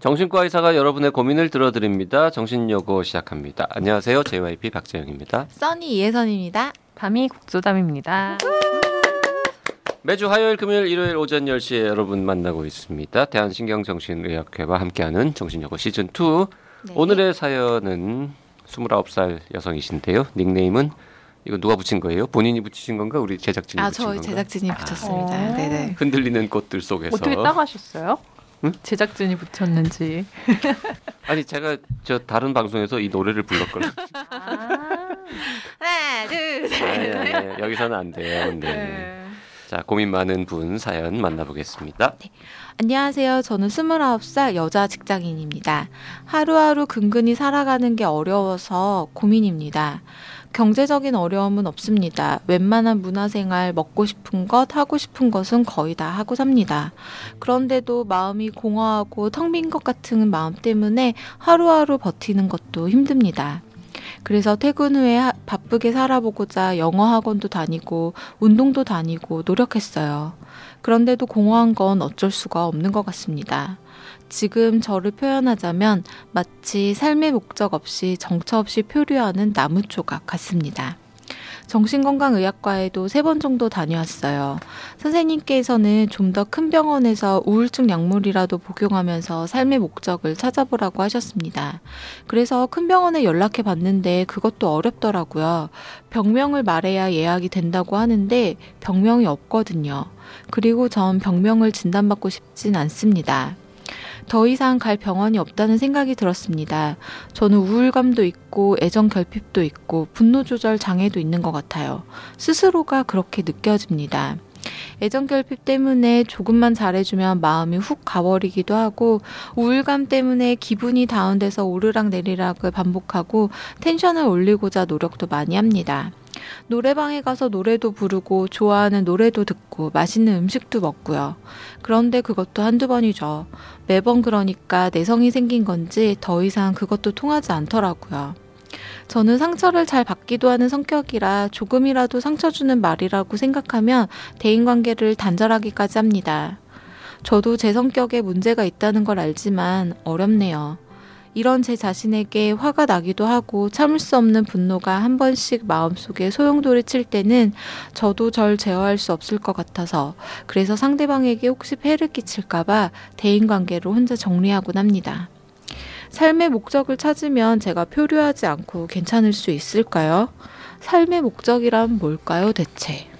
정신과 의사가 여러분의 고민을 들어드립니다. 정신여고 시작합니다. 안녕하세요. JYP 박재영입니다. 써니 이혜선입니다. 밤이 국조담입니다. 매주 화요일, 금요일, 일요일 오전 10시에 여러분 만나고 있습니다. 대한신경정신의학회와 함께하는 정신여고 시즌2. 네. 오늘의 사연은 29살 여성이신데요. 닉네임은 이거 누가 붙인 거예요? 본인이 붙이신 건가? 우리 제작진이 아, 붙인 저희 건가? 제작진이 붙였습니다. 어. 네네. 흔들리는 꽃들 속에서 어떻게 따가셨어요? 응? 제작진이 붙였는지. 아니 제가 저 다른 방송에서 이 노래를 불렀거든요. 하나, 둘, 셋. 아니, 아니, 아니, 여기서는 안 돼요. 네. 자 고민 많은 분 사연 만나보겠습니다. 안녕하세요. 저는 29살 여자 직장인입니다. 하루하루 근근히 살아가는 게 어려워서 고민입니다. 경제적인 어려움은 없습니다. 웬만한 문화생활, 먹고 싶은 것, 하고 싶은 것은 거의 다 하고 삽니다. 그런데도 마음이 공허하고 텅 빈 것 같은 마음 때문에 하루하루 버티는 것도 힘듭니다. 그래서 퇴근 후에 하- 바쁘게 살아보고자 영어 학원도 다니고 운동도 다니고 노력했어요. 그런데도 공허한 건 어쩔 수가 없는 것 같습니다. 지금 저를 표현하자면 마치 삶의 목적 없이 정처 없이 표류하는 나무 조각 같습니다. 정신건강의학과에도 세 번 정도 다녀왔어요. 선생님께서는 좀 더 큰 병원에서 우울증 약물이라도 복용하면서 삶의 목적을 찾아보라고 하셨습니다. 그래서 큰 병원에 연락해 봤는데 그것도 어렵더라고요. 병명을 말해야 예약이 된다고 하는데 병명이 없거든요. 그리고 전 병명을 진단받고 싶진 않습니다. 더 이상 갈 병원이 없다는 생각이 들었습니다. 저는 우울감도 있고 애정 결핍도 있고 분노 조절 장애도 있는 것 같아요. 스스로가 그렇게 느껴집니다. 애정 결핍 때문에 조금만 잘해주면 마음이 훅 가버리기도 하고 우울감 때문에 기분이 다운돼서 오르락 내리락을 반복하고 텐션을 올리고자 노력도 많이 합니다. 노래방에 가서 노래도 부르고 좋아하는 노래도 듣고 맛있는 음식도 먹고요. 그런데 그것도 한두 번이죠. 매번 그러니까 내성이 생긴 건지 더 이상 그것도 통하지 않더라고요. 저는 상처를 잘 받기도 하는 성격이라 조금이라도 상처 주는 말이라고 생각하면 대인관계를 단절하기까지 합니다. 저도 제 성격에 문제가 있다는 걸 알지만 어렵네요. 이런 제 자신에게 화가 나기도 하고 참을 수 없는 분노가 한 번씩 마음속에 소용돌이 칠 때는 저도 절 제어할 수 없을 것 같아서 그래서 상대방에게 혹시 폐를 끼칠까봐 대인관계로 혼자 정리하곤 합니다. 삶의 목적을 찾으면 제가 표류하지 않고 괜찮을 수 있을까요? 삶의 목적이란 뭘까요, 대체?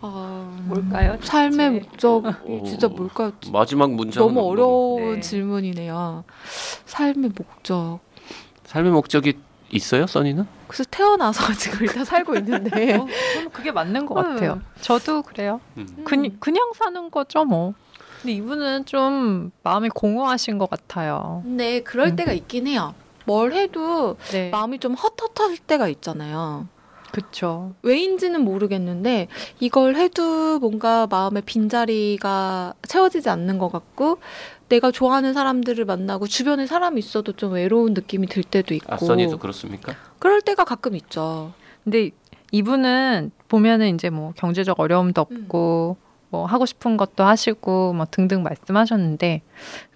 어, 뭘까요? 삶의 대체? 목적이 진짜 뭘까요? 마지막 문장은 너무 어려운 네. 질문이네요. 삶의 목적. 삶의 목적이 있어요, 써니는? 그래서 태어나서 지금 일단 살고 있는데. 어, 저는 그게 맞는 것 음. 같아요. 저도 그래요. 음. 그냥, 그냥 사는 거죠, 뭐. 근데 이분은 좀 마음이 공허하신 것 같아요. 근데 그럴 음. 때가 있긴 해요. 뭘 해도 네. 마음이 좀 헛헛할 때가 있잖아요. 그쵸. 왜인지는 모르겠는데 이걸 해도 뭔가 마음의 빈자리가 채워지지 않는 것 같고 내가 좋아하는 사람들을 만나고 주변에 사람이 있어도 좀 외로운 느낌이 들 때도 있고 아, 써니도 그렇습니까? 그럴 때가 가끔 있죠. 근데 이분은 보면은 이제 뭐 경제적 어려움도 없고 뭐 하고 싶은 것도 하시고 뭐 등등 말씀하셨는데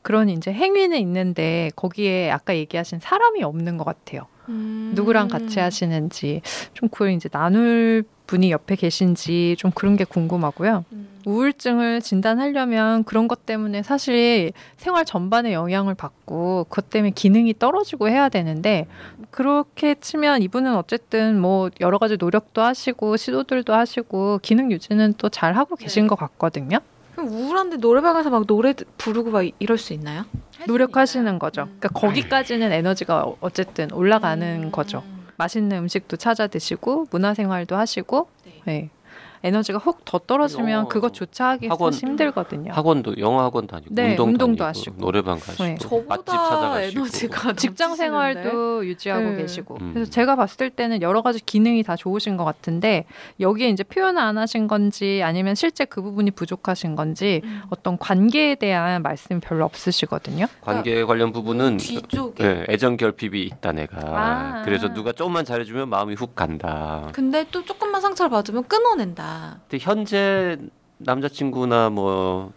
그런 이제 행위는 있는데 거기에 아까 얘기하신 사람이 없는 것 같아요. 음. 누구랑 같이 하시는지 좀 그걸 이제 나눌 분이 옆에 계신지 좀 그런 게 궁금하고요. 음. 우울증을 진단하려면 그런 것 때문에 사실 생활 전반에 영향을 받고 그것 때문에 기능이 떨어지고 해야 되는데 그렇게 치면 이분은 어쨌든 뭐 여러 가지 노력도 하시고 시도들도 하시고 기능 유지는 또 잘 하고 계신 네. 것 같거든요. 그럼 우울한데 노래방에서 막 노래 부르고 막 이럴 수 있나요? 노력하시는 거죠. 음. 그러니까 거기까지는 에너지가 어쨌든 올라가는 음. 거죠. 맛있는 음식도 찾아 드시고 문화생활도 하시고 네. 네. 에너지가 훅더 떨어지면 어, 그것조차 하기 학원- 힘들거든요. 학원도 영어 학원 다니고 네, 운동 운동도 다니고 하시고. 노래방 가시고 네. 맛집 저보다 찾아가시고 에너지가 직장? 생활도 유지하고 네. 계시고 음. 그래서 제가 봤을 때는 여러 가지 기능이 다 좋으신 것 같은데 여기에 이제 표현을 안 하신 건지 아니면 실제 그 부분이 부족하신 건지 음. 어떤 관계에 대한 말씀이 별로 없으시거든요. 관계 관련 부분은 뒤쪽에. 네, 애정 결핍이 있다 내가 아. 그래서 누가 조금만 잘해주면 마음이 훅 간다. 근데 또 조금만 상처를 받으면 끊어낸다. 근데 현재 남자친구나 뭐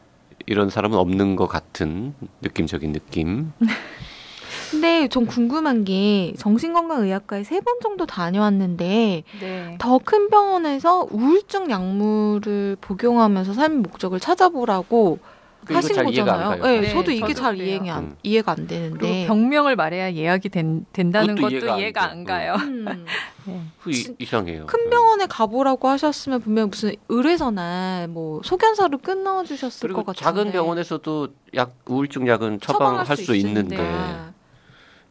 이런 사람은 없는 것 같은 느낌적인 느낌. 근데 좀 궁금한 게 정신건강의학과에 세 번 정도 다녀왔는데 네. 더큰 병원에서 우울증 약물을 복용하면서 삶의 목적을 찾아보라고 하신 잘 이해가 안 거잖아요. 가요. 네, 네, 저도 이게 저도 잘 그래요. 이해가 안, 음. 이해가 안 그리고 되는데. 병명을 말해야 예약이 된, 된다는 것도 이해가 안 이해가 돼. 안 가요. 음. 네. 그 이, 이상해요. 큰 병원에 가보라고 하셨으면 분명 무슨 의뢰서나 뭐 소견서를 끊어 주셨을 그리고 것 같은데. 작은 병원에서도 약 우울증 약은 처방할 수 있는데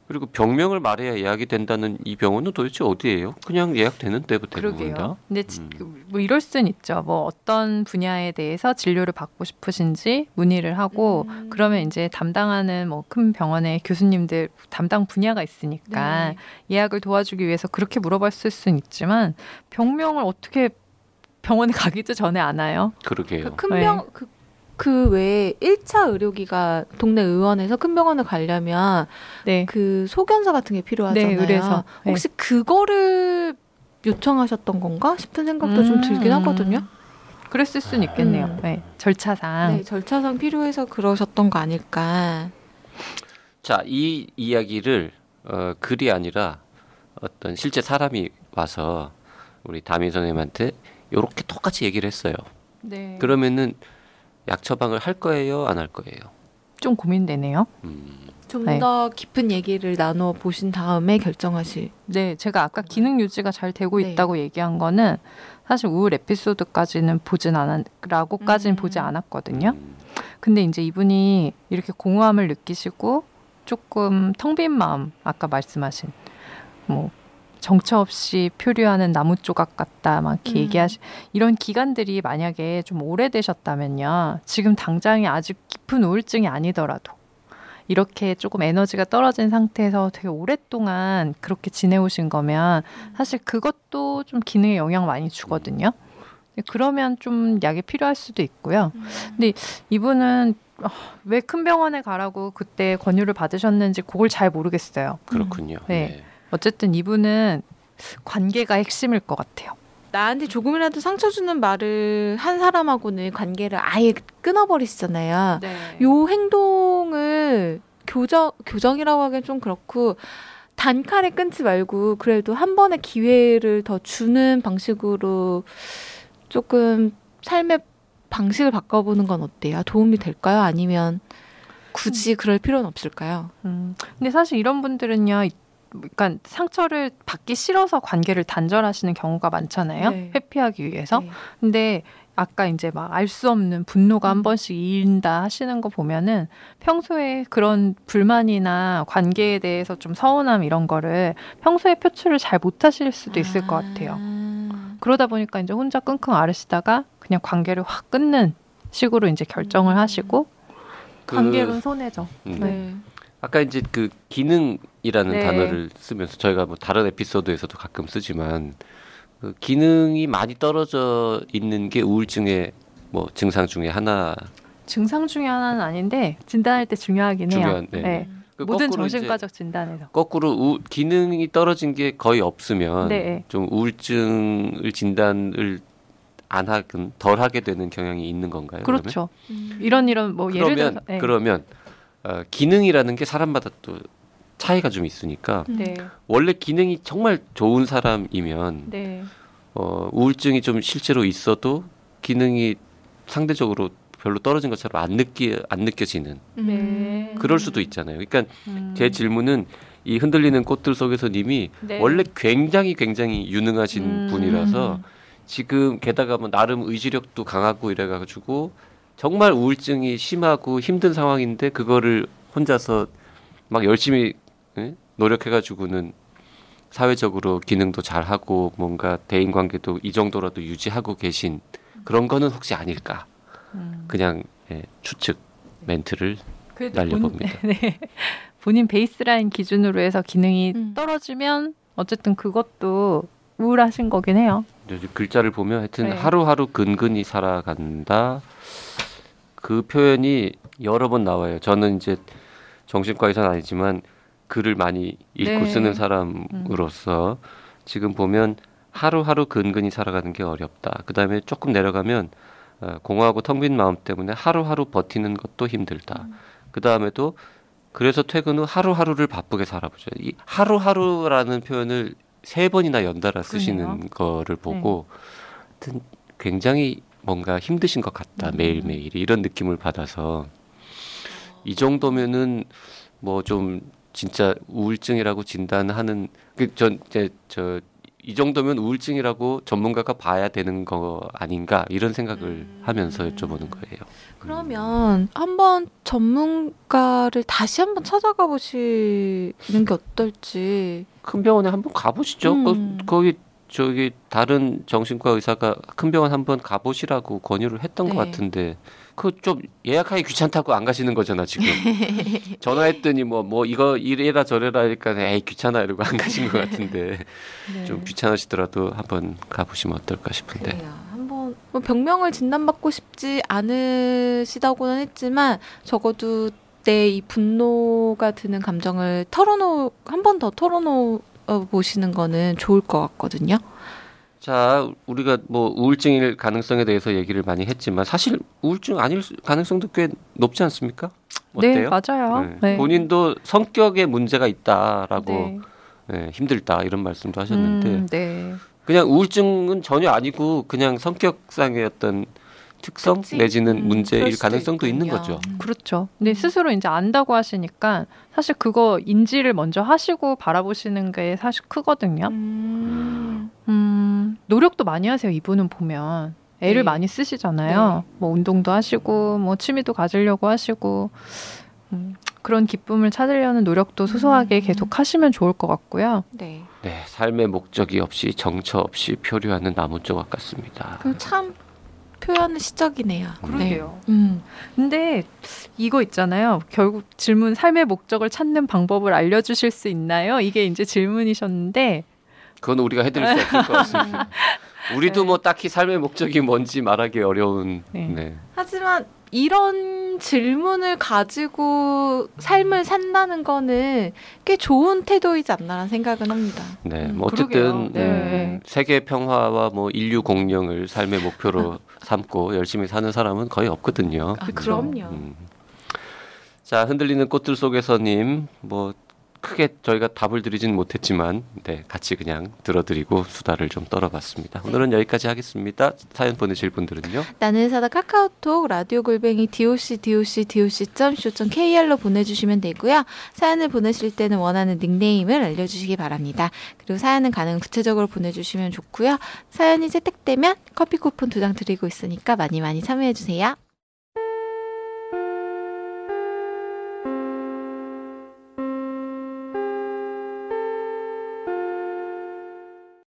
그리고 병명을 말해야 예약이 된다는 이 병원은 도대체 어디예요? 그냥 예약되는 때부터 대부분 그러게요. 다. 근데 지- 음. 그- 뭐 이럴 수는 있죠. 뭐 어떤 분야에 대해서 진료를 받고 싶으신지 문의를 하고 음. 그러면 이제 담당하는 뭐 큰 병원의 교수님들 담당 분야가 있으니까 네. 예약을 도와주기 위해서 그렇게 물어봤을 수는 있지만 병명을 어떻게 병원에 가기도 전에 아나요? 그러게요. 그큰 네. 병, 그, 그 외에 1차 의료기가 동네 의원에서 큰 병원을 가려면 네. 그 소견서 같은 게 필요하잖아요. 네, 의뢰서. 네. 혹시 그거를 요청하셨던 건가 싶은 생각도 좀 들긴 음. 하거든요. 그랬을 수는 있겠네요. 음. 네. 절차상. 네, 절차상 필요해서 그러셨던 거 아닐까. 자, 이 이야기를 어, 글이 아니라 어떤 실제 사람이 와서 우리 다민 선생님한테 이렇게 똑같이 얘기를 했어요. 네. 그러면은 약 처방을 할 거예요, 안 할 거예요? 좀 고민되네요. 음, 좀 네. 더 깊은 얘기를 나눠 보신 다음에 결정하실. 네, 제가 아까 기능 유지가 잘 되고 네. 있다고 얘기한 거는 사실 우울 에피소드까지는 보진 않았라고까지는 음. 보지 않았거든요. 음, 근데 이제 이분이 이렇게 공허함을 느끼시고 조금 텅 빈 마음, 아까 말씀하신 뭐 정처 없이 표류하는 나무 조각 같다, 막 이렇게 음. 얘기하시 이런 기간들이 만약에 좀 오래되셨다면요, 지금 당장이 아주 깊은 우울증이 아니더라도 이렇게 조금 에너지가 떨어진 상태에서 되게 오랫동안 그렇게 지내오신 거면 사실 그것도 좀 기능에 영향 많이 주거든요. 그러면 좀 약이 필요할 수도 있고요. 근데 이분은 아, 왜큰 병원에 가라고 그때 권유를 받으셨는지 그걸 잘 모르겠어요. 그렇군요. 네. 어쨌든 이분은 관계가 핵심일 것 같아요. 나한테 조금이라도 상처 주는 말을 한 사람하고는 관계를 아예 끊어버리시잖아요. 요 행동을 교정 교정이라고 하기엔 좀 그렇고 단칼에 끊지 말고 그래도 한 번의 기회를 더 주는 방식으로 조금 삶의 방식을 바꿔보는 건 어때요? 도움이 될까요? 아니면 굳이 그럴 필요는 없을까요? 음, 근데 사실 이런 분들은요, 이- 그러니까 상처를 받기 싫어서 관계를 단절하시는 경우가 많잖아요. 네. 회피하기 위해서. 네. 근데 아까 이제 막 알 수 없는 분노가 한 음. 번씩 일다 하시는 거 보면은 평소에 그런 불만이나 관계에 대해서 좀 서운함 이런 거를 평소에 표출을 잘 못하실 수도 있을 것 같아요. 아. 그러다 보니까 이제 혼자 끙끙 앓으시다가 그냥 관계를 확 끊는 식으로 이제 결정을 음. 하시고 그, 관계로는 손해죠. 음, 네. 아까 이제 그 기능이라는 네. 단어를 쓰면서 저희가 뭐 다른 에피소드에서도 가끔 쓰지만 그 기능이 많이 떨어져 있는 게 우울증의 뭐 증상 중에 하나. 증상 중에 하나는 아닌데 진단할 때 중요하긴 해요. 중요한, 네. 네. 그 모든 정신과적 진단에서. 거꾸로 우, 기능이 떨어진 게 거의 없으면 네. 좀 우울증을 진단을 안 하긴 덜 하게 되는 경향이 있는 건가요? 그렇죠. 음. 이런 이런 뭐 예를 그러면 들어서 네. 그러면 어, 기능이라는 게 사람마다 또 차이가 좀 있으니까 음. 네. 원래 기능이 정말 좋은 사람이면 네. 어, 우울증이 좀 실제로 있어도 기능이 상대적으로 별로 떨어진 것처럼 안 느끼 안 느껴지는 네. 그럴 수도 있잖아요. 그러니까 음. 제 질문은 이 흔들리는 꽃들 속에서 님이 네. 원래 굉장히 굉장히 유능하신 음. 분이라서 지금 게다가 뭐 나름 의지력도 강하고 이래가지고 정말 우울증이 심하고 힘든 상황인데 그거를 혼자서 막 열심히 예? 노력해가지고는 사회적으로 기능도 잘하고 뭔가 대인 관계도 이 정도라도 유지하고 계신 그런 거는 혹시 아닐까 음. 그냥 예, 추측 멘트를 날려봅니다. 본, 네. 본인 베이스라인 기준으로 해서 기능이 음. 떨어지면 어쨌든 그것도 우울하신 거긴 해요. 글자를 보면 하여튼 네. 하루하루 근근히 살아간다. 그 표현이 여러 번 나와요. 저는 이제 정신과 의사는 아니지만 글을 많이 읽고 네. 쓰는 사람으로서 지금 보면 하루하루 근근히 살아가는 게 어렵다. 그 다음에 조금 내려가면 어, 공허하고 텅 빈 마음 때문에 하루하루 버티는 것도 힘들다. 그 다음에도 그래서 퇴근 후 하루하루를 바쁘게 살아보죠. 이 하루하루라는 표현을 세 번이나 연달아 쓰시는 그러네요. 거를 보고 하여튼 굉장히 뭔가 힘드신 것 같다 음. 매일매일이 이런 느낌을 받아서 이 정도면은 뭐 좀 진짜 우울증이라고 진단하는 그전 이제 저 이 정도면 우울증이라고 전문가가 봐야 되는 거 아닌가 이런 생각을 음. 하면서 여쭤보는 거예요. 그러면 한번 전문가를 다시 한번 찾아가 보시는 게 어떨지. 큰 병원에 한번 가보시죠. 음. 거, 기 저기 다른 정신과 의사가 큰 병원 한번 가보시라고 권유를 했던 것 네. 같은데 그 좀 예약하기 귀찮다고 안 가시는 거잖아 지금. 전화했더니 뭐뭐 이거 이래라 저래라 하니까 에이 귀찮아 이러고 안 가신 것 같은데 네. 좀 귀찮으시더라도 한번 가보시면 어떨까 싶은데. 그래요. 한번 뭐 병명을 진단받고 싶지 않으시다고는 했지만 적어도 내이 분노가 드는 감정을 털어놓 한 번 더 털어놓 보시는 거는 좋을 것 같거든요. 자, 우리가 뭐 우울증일 가능성에 대해서 얘기를 많이 했지만 사실 우울증 아닐 수- 가능성도 꽤 높지 않습니까? 네, 어때요? 맞아요. 네. 네. 본인도 성격에 문제가 있다라고 네. 네, 힘들다 이런 말씀도 하셨는데 음, 네. 그냥 우울증은 전혀 아니고 그냥 성격상의 어떤 특성 특징? 내지는 음, 문제일 가능성도 있는 있군요. 거죠. 그렇죠. 근데 스스로 이제 안다고 하시니까 사실 그거 인지를 먼저 하시고 바라보시는 게 사실 크거든요. 음, 음, 노력도 많이 하세요. 이분은 보면 애를 네. 많이 쓰시잖아요. 뭐 운동도 하시고 뭐 취미도 가지려고 하시고 음, 그런 기쁨을 찾으려는 노력도 소소하게 음. 계속 하시면 좋을 것 같고요. 네. 네, 삶의 목적이 없이 정처 없이 표류하는 나무 조각 같습니다. 그럼 참 표현의 시작이네요. 네. 음. 근데 이거 있잖아요. 결국 질문 삶의 목적을 찾는 방법을 알려주실 수 있나요? 이게 이제 질문이셨는데 그건 우리가 해드릴 수 없을 것 같습니다. 우리도 네. 뭐 딱히 삶의 목적이 뭔지 말하기 어려운. 네. 네. 하지만 이런 질문을 가지고 삶을 산다는 거는 꽤 좋은 태도이지 않나라는 생각은 합니다. 네, 음, 뭐 어쨌든 그러게요. 네. 음, 세계 평화와 뭐 인류 공룡을 삶의 목표로 삼고 열심히 사는 사람은 거의 없거든요. 아. 그럼요. 음. 자, 흔들리는 꽃들 속에서님 뭐 크게 저희가 답을 드리진 못했지만 네, 같이 그냥 들어드리고 수다를 좀 떨어봤습니다. 오늘은 여기까지 하겠습니다. 사연 보내실 분들은요. 나는 사다 카카오톡 라디오 골뱅이 doc doc doc.co.kr로 보내주시면 되고요. 사연을 보내실 때는 원하는 닉네임을 알려주시기 바랍니다. 그리고 사연은 가능 구체적으로 보내주시면 좋고요. 사연이 채택되면 커피 쿠폰 두 장 드리고 있으니까 많이 많이 참여해주세요.